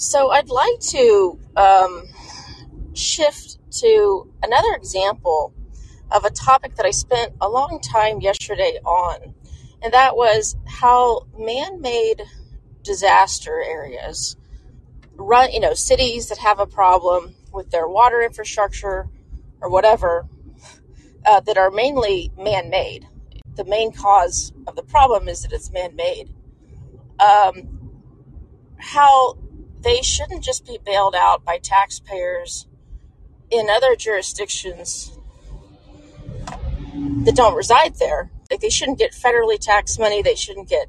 So I'd like to um, shift to another example of a topic that I spent a long time yesterday on, and that was how man made disaster areas run, you know, cities that have a problem with their water infrastructure or whatever uh, that are mainly man made. The main cause of the problem is that it's man made. Um, how they shouldn't just be bailed out by taxpayers in other jurisdictions that don't reside there. Like they shouldn't get federally taxed money. They shouldn't get,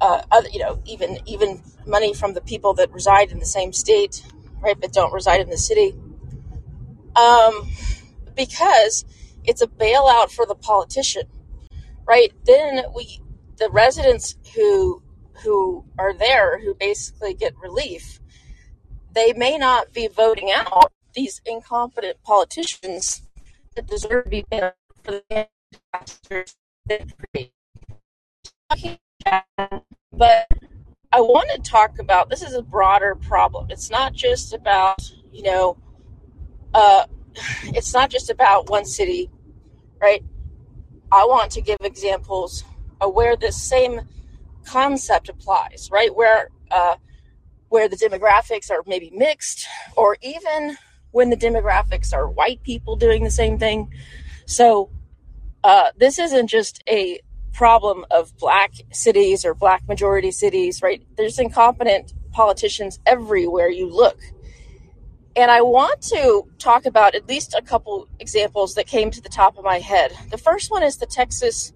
uh, other, you know, even even money from the people that reside in the same state, right, but don't reside in the city. Um, because it's a bailout for the politician, right? Then we, the residents who who are there, who basically get relief, they may not be voting out these incompetent politicians that deserve to be bailout for the disasters they create. But I want to talk about this is a broader problem. It's not just about you know, uh, it's not just about one city, right? I want to give examples of where this same concept applies, right? Where uh, where the demographics are maybe mixed, or even when the demographics are white people doing the same thing. So uh, this isn't just a problem of black cities or black majority cities, right? There's incompetent politicians everywhere you look. And I want to talk about at least a couple examples that came to the top of my head. The first one is the Texas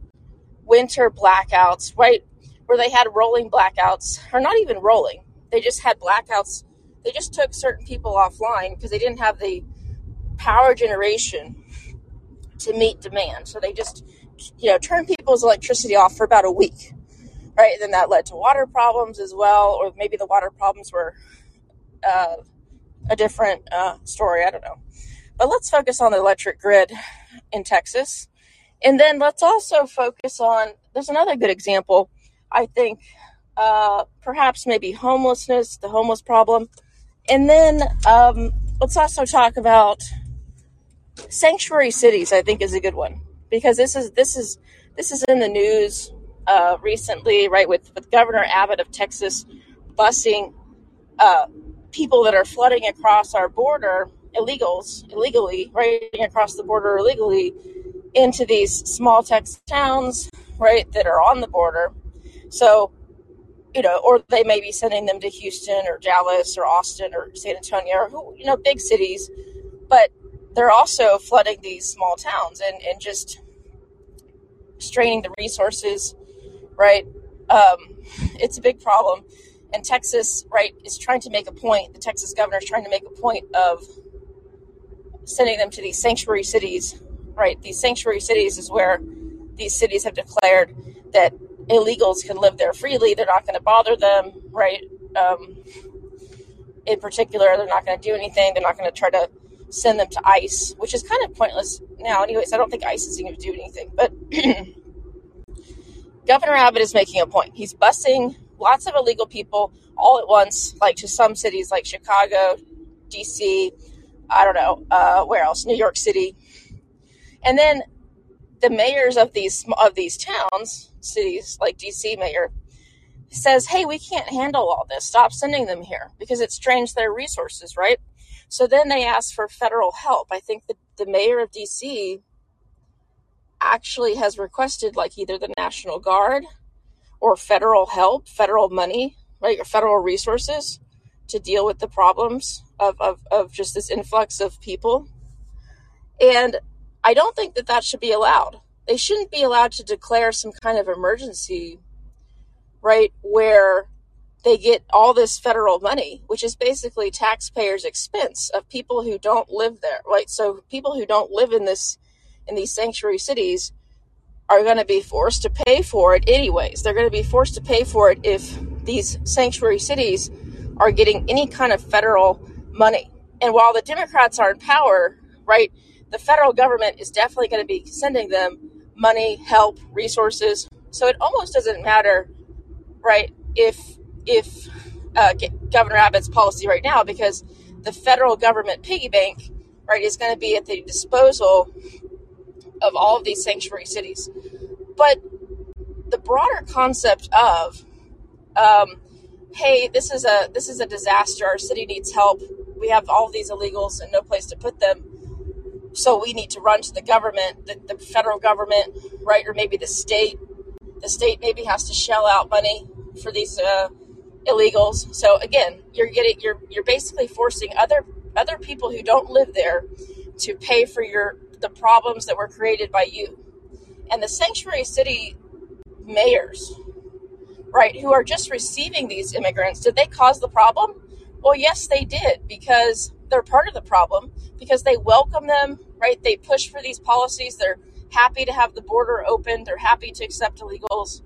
winter blackouts, right? Where they had rolling blackouts, or not even rolling. They just had blackouts. They just took certain people offline because they didn't have the power generation to meet demand. So they just, you know, turned people's electricity off for about a week, right? And then that led to water problems as well, or maybe the water problems were uh, a different uh, story. I don't know. But let's focus on the electric grid in Texas. And then let's also focus on there's another good example, I think, uh, perhaps maybe homelessness, the homeless problem. And then um, let's also talk about sanctuary cities. I think is a good one because this is this is this is in the news uh, recently, right? With with Governor Abbott of Texas busing uh, people that are flooding across our border, illegals, illegally, right across the border illegally, into these small Texas towns, right, that are on the border. So, you know, or they may be sending them to Houston or Dallas or Austin or San Antonio or who, you know, big cities, but they're also flooding these small towns and, and just straining the resources, right? Um, it's a big problem and Texas, right, is trying to make a point. The Texas governor is trying to make a point of sending them to these sanctuary cities, right? These sanctuary cities is where these cities have declared that illegals can live there freely. They're not going to bother them, right? Um, in particular, they're not going to do anything. They're not going to try to send them to ICE, which is kind of pointless now. Anyways, I don't think ICE is going to do anything. But Governor Abbott is making a point. He's busing lots of illegal people all at once, like to some cities like Chicago, DC, I don't know, uh, where else, New York City. And then the mayors of these of these towns, cities like DC mayor, says, "Hey, we can't handle all this. Stop sending them here because it strains their resources, right?" So then they ask for federal help. I think the, the mayor of DC actually has requested like either the National Guard or federal help, federal money, right, or federal resources to deal with the problems of, of, of just this influx of people. And I don't think that that should be allowed. They shouldn't be allowed to declare some kind of emergency, right, where they get all this federal money, which is basically taxpayers' expense of people who don't live there, right? So people who don't live in this in these sanctuary cities are going to be forced to pay for it anyways. They're going to be forced to pay for it if these sanctuary cities are getting any kind of federal money. And while the Democrats are in power, right, the federal government is definitely going to be sending them money, help, resources. So it almost doesn't matter, right, if if uh, Governor Abbott's policy right now because the federal government piggy bank, right, is going to be at the disposal of all of these sanctuary cities. But the broader concept of, um, hey, this is a this is a disaster. Our city needs help. We have all these illegals and no place to put them. So we need to run to the government, the, the federal government, right, or maybe the state. The state maybe has to shell out money for these uh, illegals. So again, you're getting you're you're basically forcing other other people who don't live there to pay for your the problems that were created by you. And the sanctuary city mayors, right, who are just receiving these immigrants, did they cause the problem? Well, yes, they did because they're part of the problem because they welcome them, right? They push for these policies. They're happy to have the border open. They're happy to accept illegals,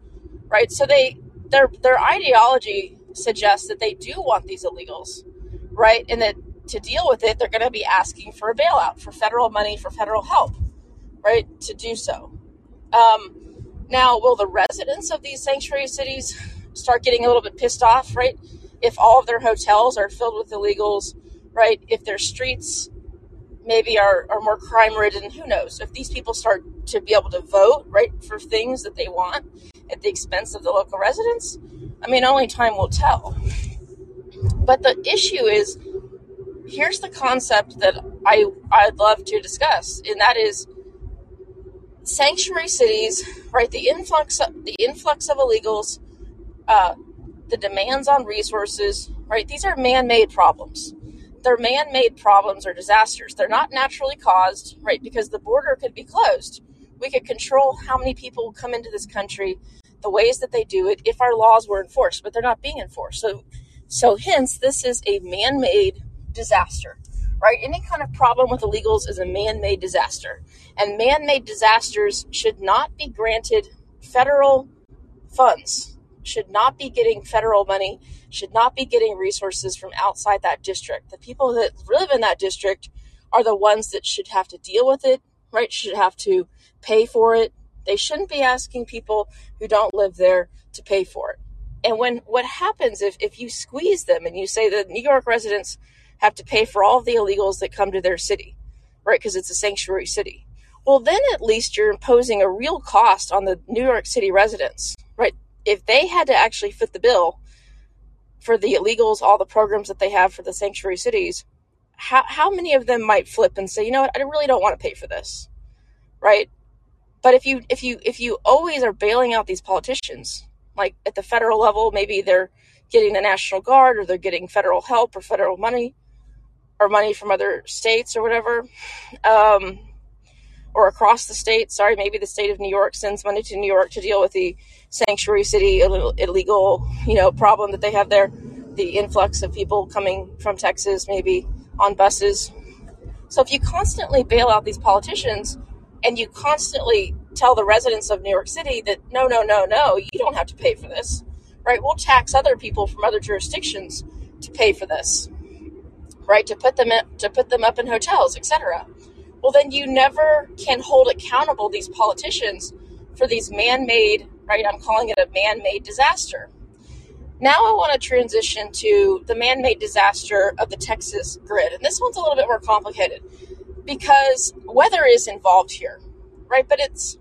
right? So they their their ideology suggests that they do want these illegals, right? And that to deal with it, they're going to be asking for a bailout, for federal money, for federal help, right? To do so. Um, now, will the residents of these sanctuary cities start getting a little bit pissed off, right? If all of their hotels are filled with illegals, right? If their streets maybe are, are more crime ridden, who knows? If these people start to be able to vote, right, for things that they want at the expense of the local residents, I mean, only time will tell. But the issue is here's the concept that I I'd love to discuss, and that is sanctuary cities, right? The influx of, the influx of illegals, uh, the demands on resources, right? These are man-made problems. They're man-made problems or disasters. They're not naturally caused, right? Because the border could be closed. We could control how many people come into this country, the ways that they do it, if our laws were enforced, but they're not being enforced. So, so hence, this is a man-made disaster, right? Any kind of problem with illegals is a man made disaster. And man made disasters should not be granted federal funds, should not be getting federal money, should not be getting resources from outside that district. The people that live in that district are the ones that should have to deal with it, right? Should have to pay for it. They shouldn't be asking people who don't live there to pay for it. And when what happens if, if you squeeze them and you say that New York residents have to pay for all the illegals that come to their city, right? Because it's a sanctuary city. Well, then at least you're imposing a real cost on the New York City residents, right? If they had to actually fit the bill for the illegals, all the programs that they have for the sanctuary cities, how, how many of them might flip and say, you know what, I really don't want to pay for this, right? But if you if you if you always are bailing out these politicians, like at the federal level, maybe they're getting the National Guard or they're getting federal help or federal money, or money from other states or whatever, um, or across the state. Sorry, maybe the state of New York sends money to New York to deal with the sanctuary city illegal, you know, problem that they have there. The influx of people coming from Texas, maybe on buses. So if you constantly bail out these politicians and you constantly tell the residents of New York City that no, no, no, no, you don't have to pay for this, right? We'll tax other people from other jurisdictions to pay for this right? To put them in, to put them up in hotels, etc. Well, then you never can hold accountable these politicians for these man-made, right? I'm calling it a man-made disaster. Now I want to transition to the man-made disaster of the Texas grid, and this one's a little bit more complicated because weather is involved here, right? But it's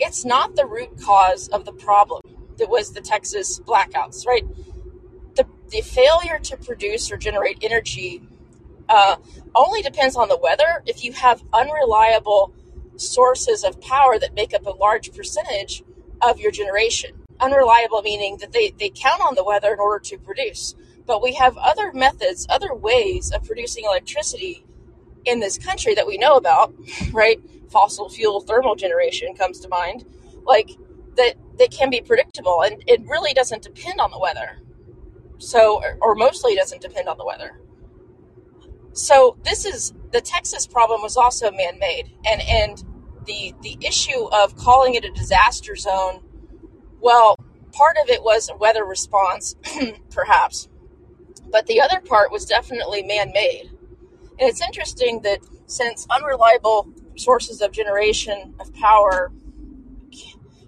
it's not the root cause of the problem that was the Texas blackouts, right? the the failure to produce or generate energy uh, only depends on the weather. If you have unreliable sources of power that make up a large percentage of your generation, unreliable meaning that they, they count on the weather in order to produce. But we have other methods, other ways of producing electricity in this country that we know about, right? Fossil fuel thermal generation comes to mind, like that that can be predictable and it really doesn't depend on the weather. So, or mostly doesn't depend on the weather. So this is the Texas problem was also man-made, and and the the issue of calling it a disaster zone. Well, part of it was a weather response, perhaps, but the other part was definitely man-made. And it's interesting that since unreliable sources of generation of power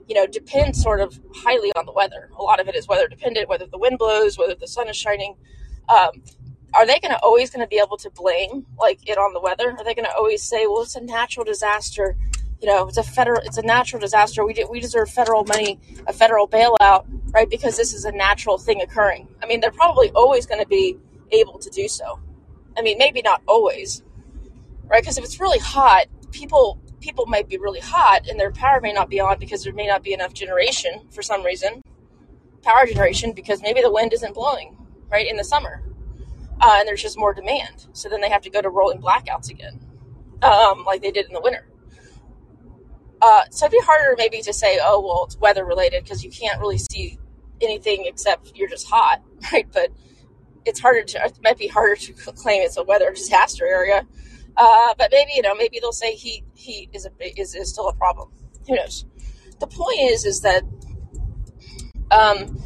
you know, depend sort of highly on the weather. A lot of it is weather dependent, whether the wind blows, whether the sun is shining. Um, are they going to always going to be able to blame like it on the weather? Are they going to always say, "Well, it's a natural disaster"? You know, it's a federal, it's a natural disaster. We we deserve federal money, a federal bailout, right? Because this is a natural thing occurring. I mean, they're probably always going to be able to do so. I mean, maybe not always, right? Because if it's really hot, people people might be really hot and their power may not be on because there may not be enough generation for some reason, power generation because maybe the wind isn't blowing right in the summer, uh, and there's just more demand. So then they have to go to rolling blackouts again, um, like they did in the winter. Uh, so it'd be harder maybe to say, oh well, it's weather related because you can't really see anything except you're just hot, right? But it's harder to it might be harder to claim it's a weather disaster area uh, but maybe you know, maybe they'll say heat heat is a is, is still a problem. Who knows? The point is, is that um,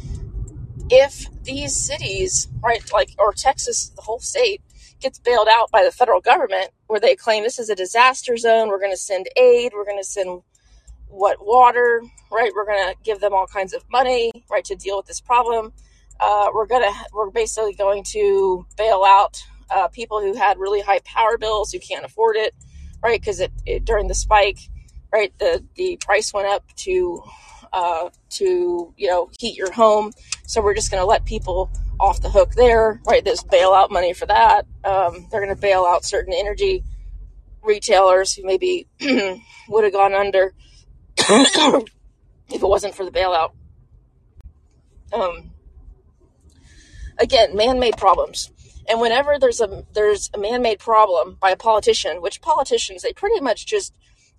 if these cities, right, like or Texas, the whole state gets bailed out by the federal government, where they claim this is a disaster zone, we're going to send aid, we're going to send what water, right? We're going to give them all kinds of money, right, to deal with this problem. Uh, we're gonna we're basically going to bail out uh, people who had really high power bills who can't afford it, right? Because it, it, during the spike, right, the the price went up to uh, to you know heat your home. So we're just going to let people off the hook there, right? There's bailout money for that. Um, they're going to bail out certain energy retailers who maybe would have gone under if it wasn't for the bailout. Um, again, man-made problems. And whenever there's a there's a man-made problem by a politician, which politicians they pretty much just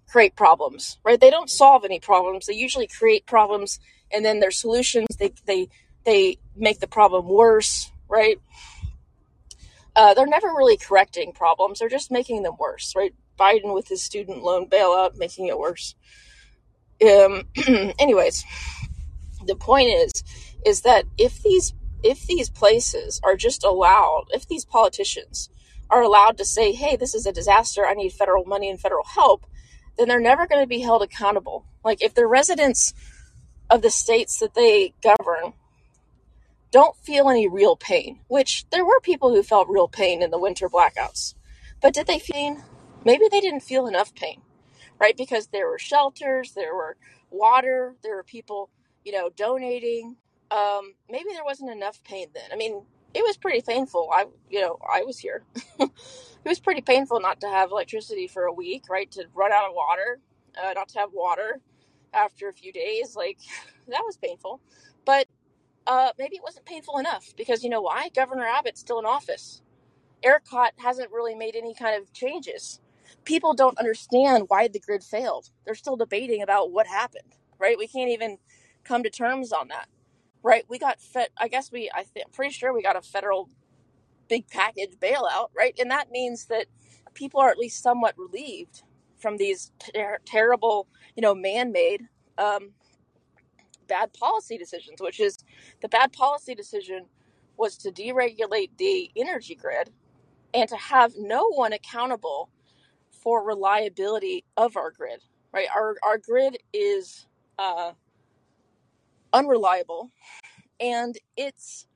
create problems, right? They don't solve any problems. They usually create problems and then their solutions they they they make the problem worse, right? Uh, they're never really correcting problems. They're just making them worse, right? Biden with his student loan bailout making it worse. Um, anyways, the point is, is that if these if these places are just allowed, if these politicians are allowed to say, hey, this is a disaster, I need federal money and federal help, then they're never going to be held accountable. Like if the residents of the states that they govern don't feel any real pain, which there were people who felt real pain in the winter blackouts, but did they feel? Maybe they didn't feel enough pain, right? Because there were shelters, there were water, there were people, you know, donating, um, maybe there wasn't enough pain then. I mean, it was pretty painful. I, you know, I was here. it was pretty painful not to have electricity for a week, right? To run out of water, uh, not to have water after a few days. Like, that was painful. But uh, maybe it wasn't painful enough because you know why? Governor Abbott's still in office. ERCOT hasn't really made any kind of changes. People don't understand why the grid failed. They're still debating about what happened, right? We can't even come to terms on that right? We got fed. I guess we. I think pretty sure we got a federal big package bailout, right? And that means that people are at least somewhat relieved from these ter- terrible, you know, man-made um, bad policy decisions. Which is the bad policy decision was to deregulate the energy grid and to have no one accountable for reliability of our grid. Right, our our grid is uh, unreliable and it's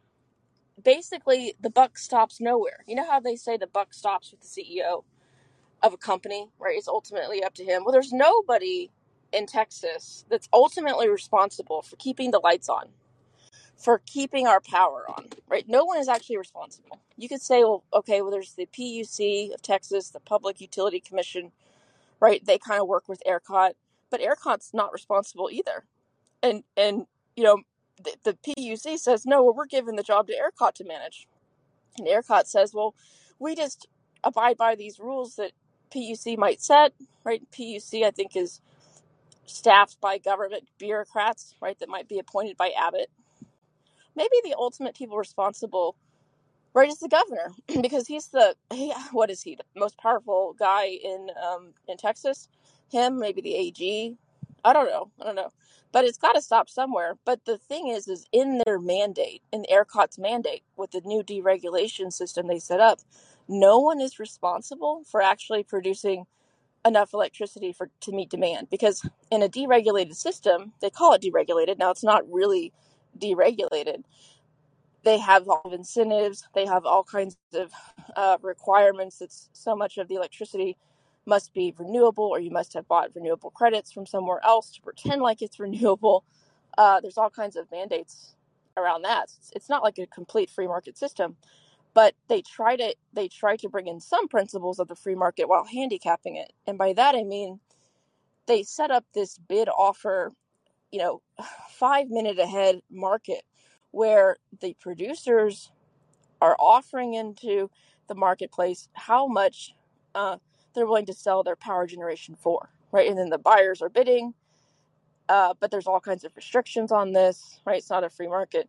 basically the buck stops nowhere. You know how they say the buck stops with the CEO of a company, right? It's ultimately up to him. Well, there's nobody in Texas that's ultimately responsible for keeping the lights on, for keeping our power on, right? No one is actually responsible. You could say, well, okay, well, there's the PUC of Texas, the Public Utility Commission, right? They kind of work with ERCOT, but ERCOT's not responsible either. And and you know, the, the PUC says, no, well, we're giving the job to ERCOT to manage. And ERCOT says, well, we just abide by these rules that PUC might set, right? PUC, I think, is staffed by government bureaucrats, right, that might be appointed by Abbott. Maybe the ultimate people responsible, right, is the governor, because he's the, he, what is he, the most powerful guy in um, in Texas? Him, maybe the AG. I don't know. I don't know but it's got to stop somewhere. But the thing is, is in their mandate, in ERCOT's mandate, with the new deregulation system they set up, no one is responsible for actually producing enough electricity for to meet demand because in a deregulated system they call it deregulated. Now it's not really deregulated. They have all of incentives. They have all kinds of uh, requirements. It's so much of the electricity must be renewable or you must have bought renewable credits from somewhere else to pretend like it's renewable. Uh, there's all kinds of mandates around that. It's, it's not like a complete free market system but they try to they try to bring in some principles of the free market while handicapping it. And by that i mean they set up this bid offer you know five minute ahead market where the producers are offering into the marketplace how much uh, they're willing to sell their power generation for right? And then the buyers are bidding uh, but there's all kinds of restrictions on this right? It's not a free market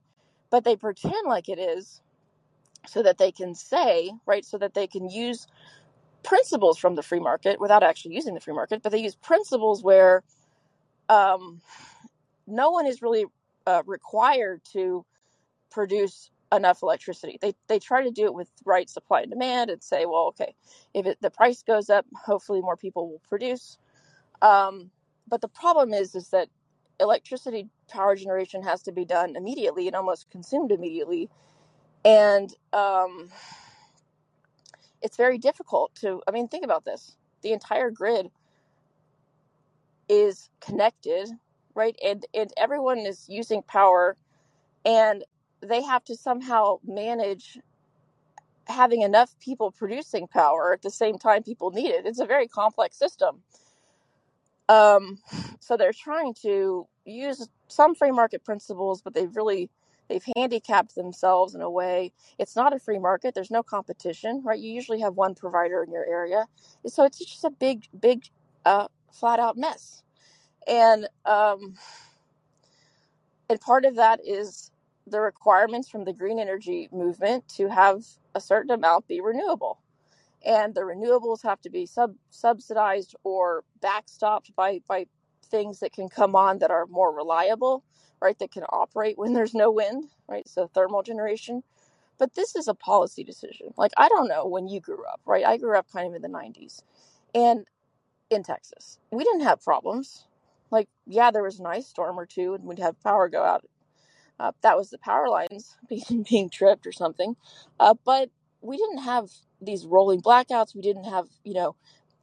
but they pretend like it is so that they can say, right, so that they can use principles from the free market without actually using the free market, but they use principles where um, no one is really uh, required to produce enough electricity. They they try to do it with right supply and demand and say, well, okay, if it, the price goes up, hopefully more people will produce. Um, but the problem is is that electricity power generation has to be done immediately and almost consumed immediately and um, it's very difficult to i mean think about this. The entire grid is connected right? And and everyone is using power and they have to somehow manage having enough people producing power at the same time people need it. It's a very complex system. Um, so they're trying to use some free market principles but they've really they've handicapped themselves in a way it's not a free market there's no competition right? You usually have one provider in your area so it's just a big big uh, flat out mess. And um, and part of that is the requirements from the green energy movement to have a certain amount be renewable. And the renewables have to be sub subsidized or backstopped by by things that can come on that are more reliable right, that can operate when there's no wind, right? So thermal generation. But this is a policy decision. Like, I don't know when you grew up, right? I grew up kind of in the 90s and in Texas. We didn't have problems. Like, yeah, there was an ice storm or two and we'd have power go out. Uh, that was the power lines being, being tripped or something. Uh, but we didn't have these rolling blackouts. We didn't have, you know,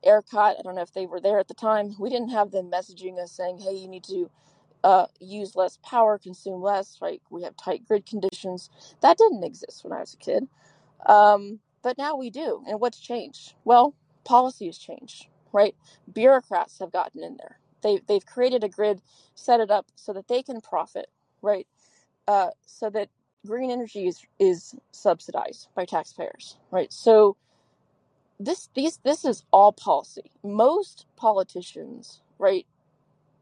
ERCOT. I don't know if they were there at the time. We didn't have them messaging us saying, hey, you need to uh, use less power, consume less, right? We have tight grid conditions. That didn't exist when I was a kid. Um, but now we do. And what's changed? Well, policy has changed, right? Bureaucrats have gotten in there. They, they've created a grid, set it up so that they can profit, right? Uh, so that green energy is, is subsidized by taxpayers, right? So this these this is all policy. Most politicians, right?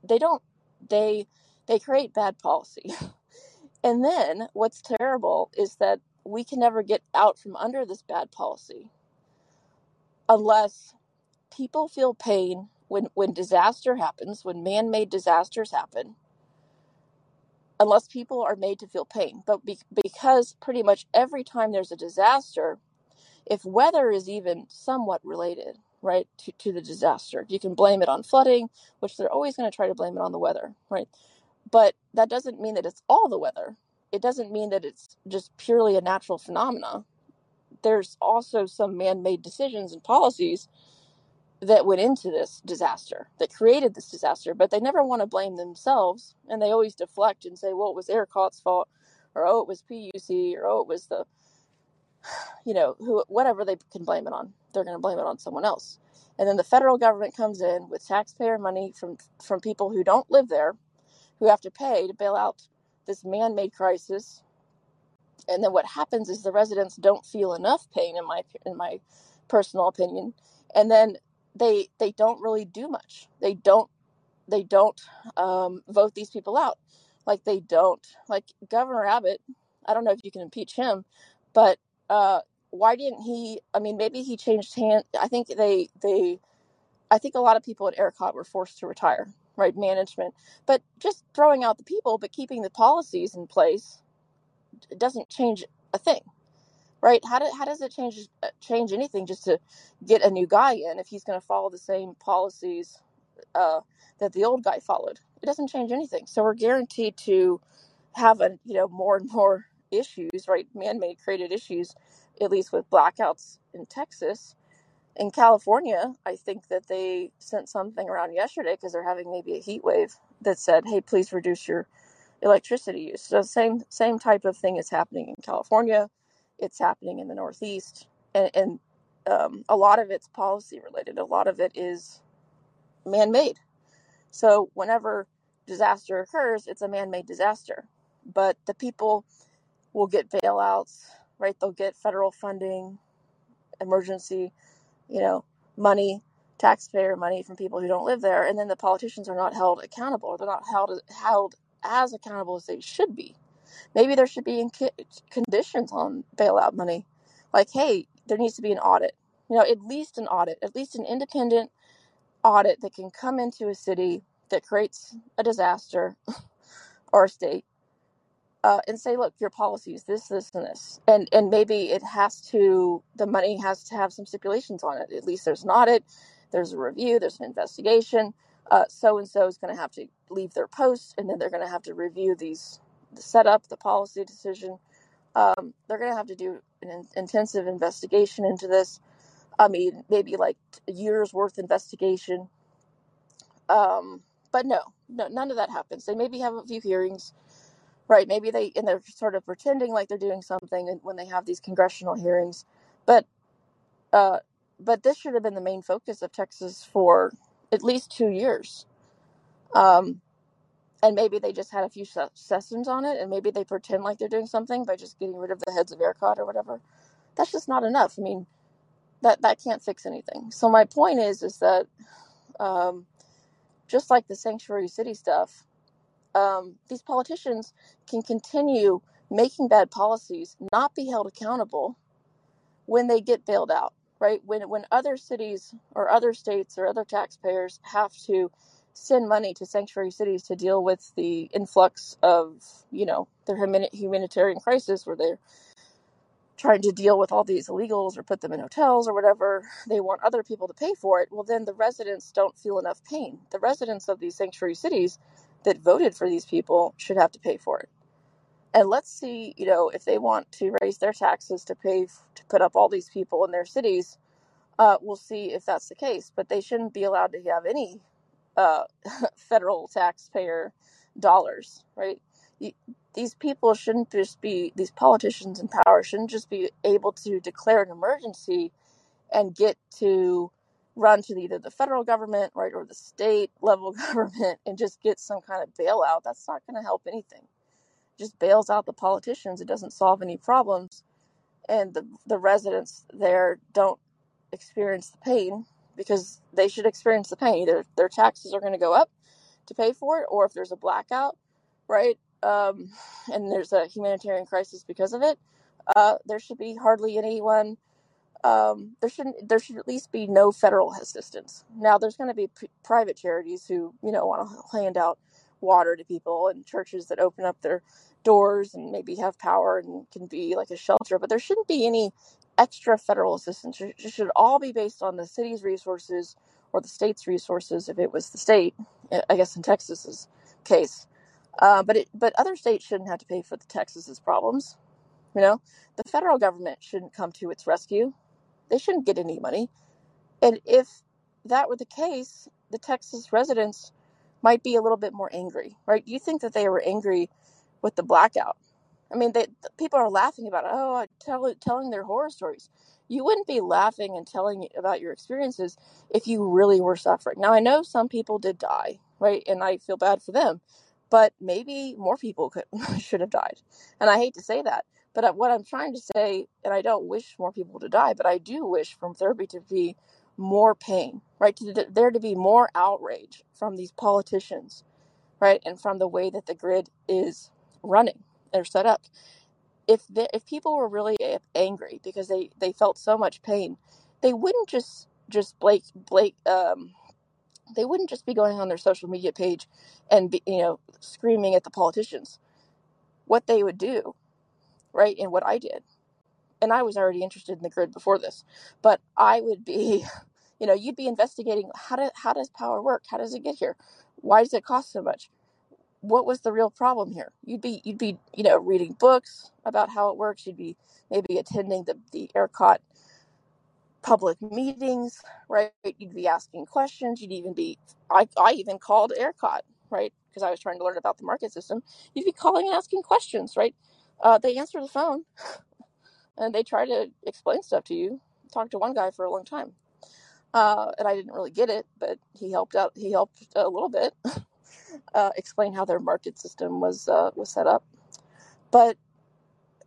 They don't they they create bad policy. and then what's terrible is that we can never get out from under this bad policy unless people feel pain when when disaster happens, when man-made disasters happen. Unless people are made to feel pain, but be, because pretty much every time there's a disaster, if weather is even somewhat related, right, to, to the disaster. You can blame it on flooding, which they're always going to try to blame it on the weather, right? But that doesn't mean that it's all the weather. It doesn't mean that it's just purely a natural phenomena. There's also some man made decisions and policies that went into this disaster, that created this disaster, but they never want to blame themselves. And they always deflect and say, well, it was ERCOT's fault, or oh, it was PUC, or oh, it was the you know, who whatever they can blame it on, they're going to blame it on someone else. And then the federal government comes in with taxpayer money from from people who don't live there, who have to pay to bail out this man-made crisis. And then what happens is the residents don't feel enough pain, in my in my personal opinion, and then they they don't really do much. They don't they don't um, vote these people out. Like they don't like Governor Abbott. I don't know if you can impeach him, but uh, why didn't he? I mean, maybe he changed hand. I think they they, I think a lot of people at ERCOT were forced to retire, right? Management, but just throwing out the people, but keeping the policies in place doesn't change a thing, right? How, do, how does it change uh, change anything just to get a new guy in if he's going to follow the same policies uh, that the old guy followed? It doesn't change anything. So we're guaranteed to have a you know more and more issues, right? Man-made created issues, at least with blackouts in Texas. In California, I think that they sent something around yesterday because they're having maybe a heat wave that said, "Hey, please reduce your electricity use." So same same type of thing is happening in California. It's happening in the Northeast, and, and um, a lot of it's policy related. A lot of it is man-made. So whenever disaster occurs, it's a man-made disaster. But the people will get bailouts, right? They'll get federal funding, emergency, you know, money, taxpayer money from people who don't live there, and then the politicians are not held accountable. Or they're not held held as accountable as they should be. Maybe there should be conditions on bailout money, like, hey, there needs to be an audit. You know, at least an audit, at least an independent audit that can come into a city that creates a disaster or a state uh, and say, look, your policies, this, this, and this, and and maybe it has to, the money has to have some stipulations on it. At least there's an audit, there's a review, there's an investigation. So and so is going to have to leave their post, and then they're going to have to review these, the setup, the policy decision. Um, they're going to have to do an in- intensive investigation into this. I mean, maybe like a years worth investigation. Um, but no, no, none of that happens. They maybe have a few hearings Right. Maybe they and they're sort of pretending like they're doing something when they have these congressional hearings, but uh, but this should have been the main focus of Texas for at least two years. Um, and maybe they just had a few sessions on it, and maybe they pretend like they're doing something by just getting rid of the heads of ERCOT or whatever. That's just not enough. I mean, that that can't fix anything. So my point is, is that um, just like the sanctuary city stuff, um, these politicians can continue making bad policies, not be held accountable when they get bailed out, right? When when other cities or other states or other taxpayers have to send money to sanctuary cities to deal with the influx of, you know, their humanitarian crisis where they're trying to deal with all these illegals or put them in hotels or whatever, they want other people to pay for it. Well, then the residents don't feel enough pain. The residents of these sanctuary cities that voted for these people should have to pay for it. And let's see, you know, if they want to raise their taxes to pay to put up all these people in their cities, uh, we'll see if that's the case. But they shouldn't be allowed to have any uh, federal taxpayer dollars, right? These people shouldn't just be these politicians in power shouldn't just be able to declare an emergency and get to run to either the federal government, right, or the state level government and just get some kind of bailout, that's not going to help anything. It just bails out the politicians. It doesn't solve any problems. And the, the residents there don't experience the pain because they should experience the pain. Either their taxes are going to go up to pay for it, or if there's a blackout, right, um, and there's a humanitarian crisis because of it, uh, there should be hardly anyone um, there shouldn't there should at least be no federal assistance. Now there's going to be p- private charities who you know want to hand out water to people and churches that open up their doors and maybe have power and can be like a shelter, but there shouldn't be any extra federal assistance. It should all be based on the city's resources or the state's resources if it was the state. I guess in Texas's case, uh, but it, but other states shouldn't have to pay for the Texas's problems. You know, the federal government shouldn't come to its rescue. They shouldn't get any money. And if that were the case, the Texas residents might be a little bit more angry, right? You think that they were angry with the blackout. I mean, they, people are laughing about, oh, tell, telling their horror stories. You wouldn't be laughing and telling about your experiences if you really were suffering. Now, I know some people did die, right? And I feel bad for them, but maybe more people could, should have died. And I hate to say that, but what I'm trying to say, and I don't wish more people to die, but I do wish from therapy to be more pain, right? To there to be more outrage from these politicians, right, and from the way that the grid is running or set up. If the, if people were really angry because they they felt so much pain, they wouldn't just just blake blake um they wouldn't just be going on their social media page and be, you know screaming at the politicians. What they would do right? In what I did. and I was already interested in the grid before this, but I would be, you know, you'd be investigating how do how does power work? How does it get here? Why does it cost so much? What was the real problem here? You'd be you'd be you know reading books about how it works. You'd be maybe attending the the ERCOT public meetings, right? You'd be asking questions. You'd even be I I even called ERCOT, right? Because I was trying to learn about the market system. You'd be calling and asking questions, right? Uh, they answer the phone and they try to explain stuff to you. Talked to one guy for a long time, uh, and I didn't really get it, but he helped out. He helped a little bit uh, explain how their market system was uh, was set up. But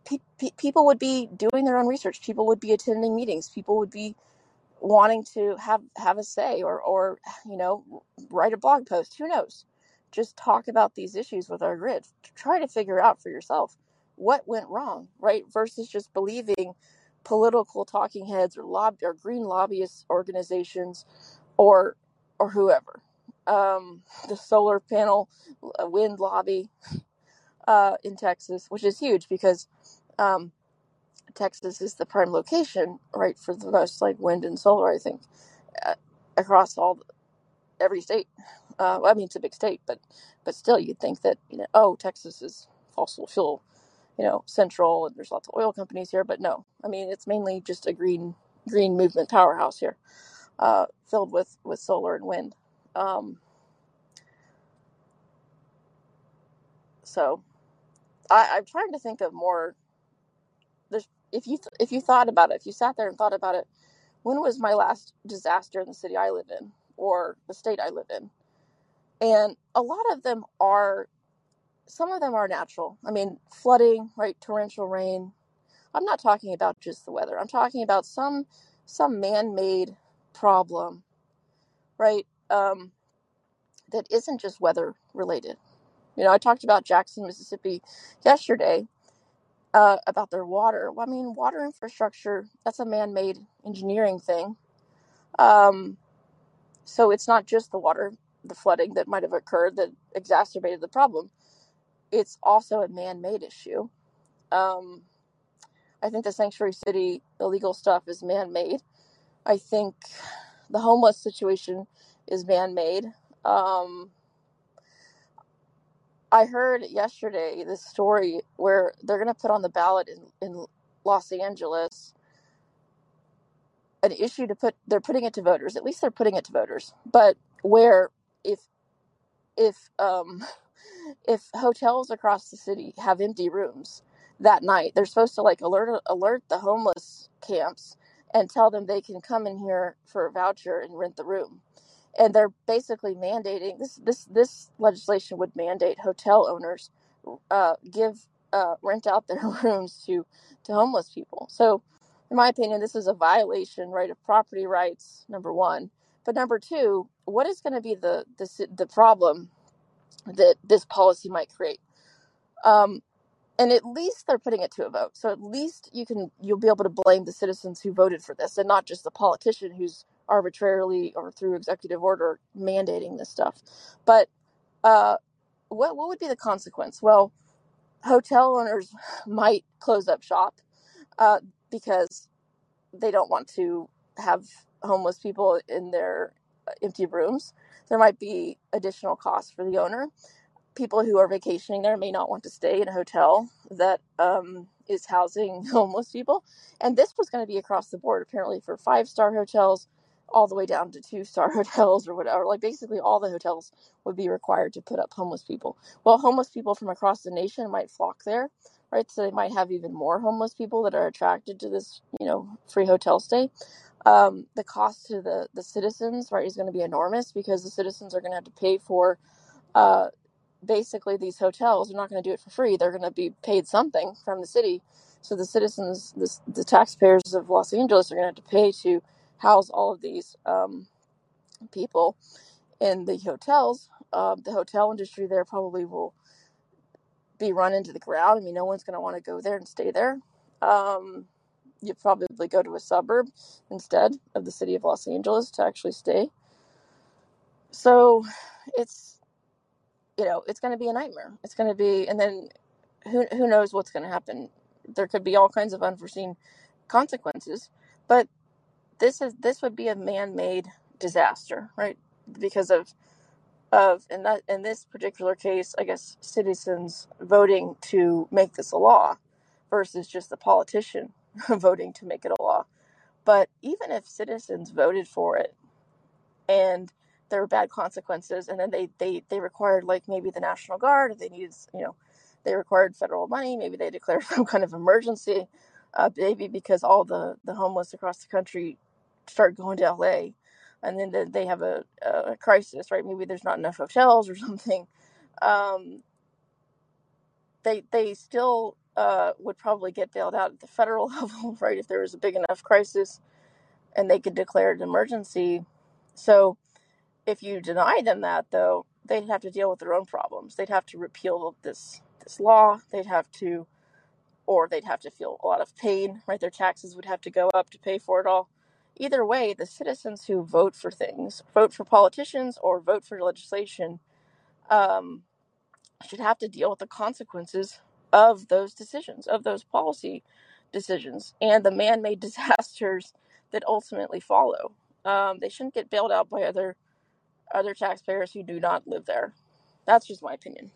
pe- pe- people would be doing their own research. People would be attending meetings. People would be wanting to have have a say or or you know write a blog post who knows just talk about these issues with our grid try to figure out for yourself what went wrong right versus just believing political talking heads or lob or green lobbyist organizations or or whoever um, the solar panel uh, wind lobby uh, in texas which is huge because um, Texas is the prime location, right, for the most like wind and solar. I think uh, across all every state. Uh, well, I mean, it's a big state, but but still, you'd think that you know, oh, Texas is fossil fuel, you know, central, and there's lots of oil companies here. But no, I mean, it's mainly just a green green movement powerhouse here, uh, filled with with solar and wind. Um, so I, I'm trying to think of more. There's if you th- if you thought about it, if you sat there and thought about it when was my last disaster in the city I live in or the state I live in? And a lot of them are, some of them are natural. I mean, flooding, right? Torrential rain. I'm not talking about just the weather. I'm talking about some some man-made problem, right? Um, that isn't just weather related. You know, I talked about Jackson, Mississippi yesterday uh, about their water. Well, I mean, water infrastructure, that's a man made engineering thing. Um, so it's not just the water, the flooding that might have occurred that exacerbated the problem. It's also a man made issue. Um, I think the sanctuary city illegal stuff is man made. I think the homeless situation is man made. Um, I heard yesterday this story where they're going to put on the ballot in, in Los Angeles an issue to put they're putting it to voters at least they're putting it to voters but where if if um if hotels across the city have empty rooms that night they're supposed to like alert alert the homeless camps and tell them they can come in here for a voucher and rent the room. And they're basically mandating this this this legislation would mandate hotel owners uh, give uh, rent out their rooms to to homeless people. So in my opinion this is a violation right of property rights number one. But number two what is going to be the, the the problem that this policy might create. Um, and at least they're putting it to a vote. So at least you can you'll be able to blame the citizens who voted for this and not just the politician who's arbitrarily or through executive order mandating this stuff. But uh, what what would be the consequence? Well hotel owners might close up shop uh, because they don't want to have homeless people in their uh, empty rooms there might be additional costs for the owner people who are vacationing there may not want to stay in a hotel that um, is housing homeless people. And this was going to be across the board, apparently, for five star hotels all the way down to two star hotels or whatever. Like basically, all the hotels would be required to put up homeless people. Well, homeless people from across the nation might flock there, right? So they might have even more homeless people that are attracted to this, you know, free hotel stay. Um, the cost to the the citizens, right, is going to be enormous because the citizens are going to have to pay for uh, basically these hotels They're not going to do it for free. They're going to be paid something from the city. So the citizens, the, the taxpayers of Los Angeles, are going to have to pay to house all of these um, people in the hotels. Uh, the hotel industry there probably will be run into the ground. I mean, no one's going to want to go there and stay there. Um, you probably go to a suburb instead of the city of Los Angeles to actually stay. So it's you know, it's going to be a nightmare. It's going to be, and then who who knows what's going to happen? There could be all kinds of unforeseen consequences. But this is this would be a man-made disaster, right? Because of of in that in this particular case, I guess citizens voting to make this a law versus just the politician voting to make it a law. But even if citizens voted for it and there were bad consequences and then they they they required like maybe the national guard they needed you know they required federal money maybe they declared some kind of emergency uh, maybe because all the the homeless across the country start going to la and then they have a, a crisis right maybe there's not enough hotels or something um, they they still uh, would probably get bailed out at the federal level right if there was a big enough crisis and they could declare an emergency so if you deny them that, though, they'd have to deal with their own problems. They'd have to repeal this this law. They'd have to, or they'd have to feel a lot of pain. Right, their taxes would have to go up to pay for it all. Either way, the citizens who vote for things, vote for politicians, or vote for legislation, um, should have to deal with the consequences of those decisions, of those policy decisions, and the man-made disasters that ultimately follow. Um, they shouldn't get bailed out by other other taxpayers who do not live there. That's just my opinion.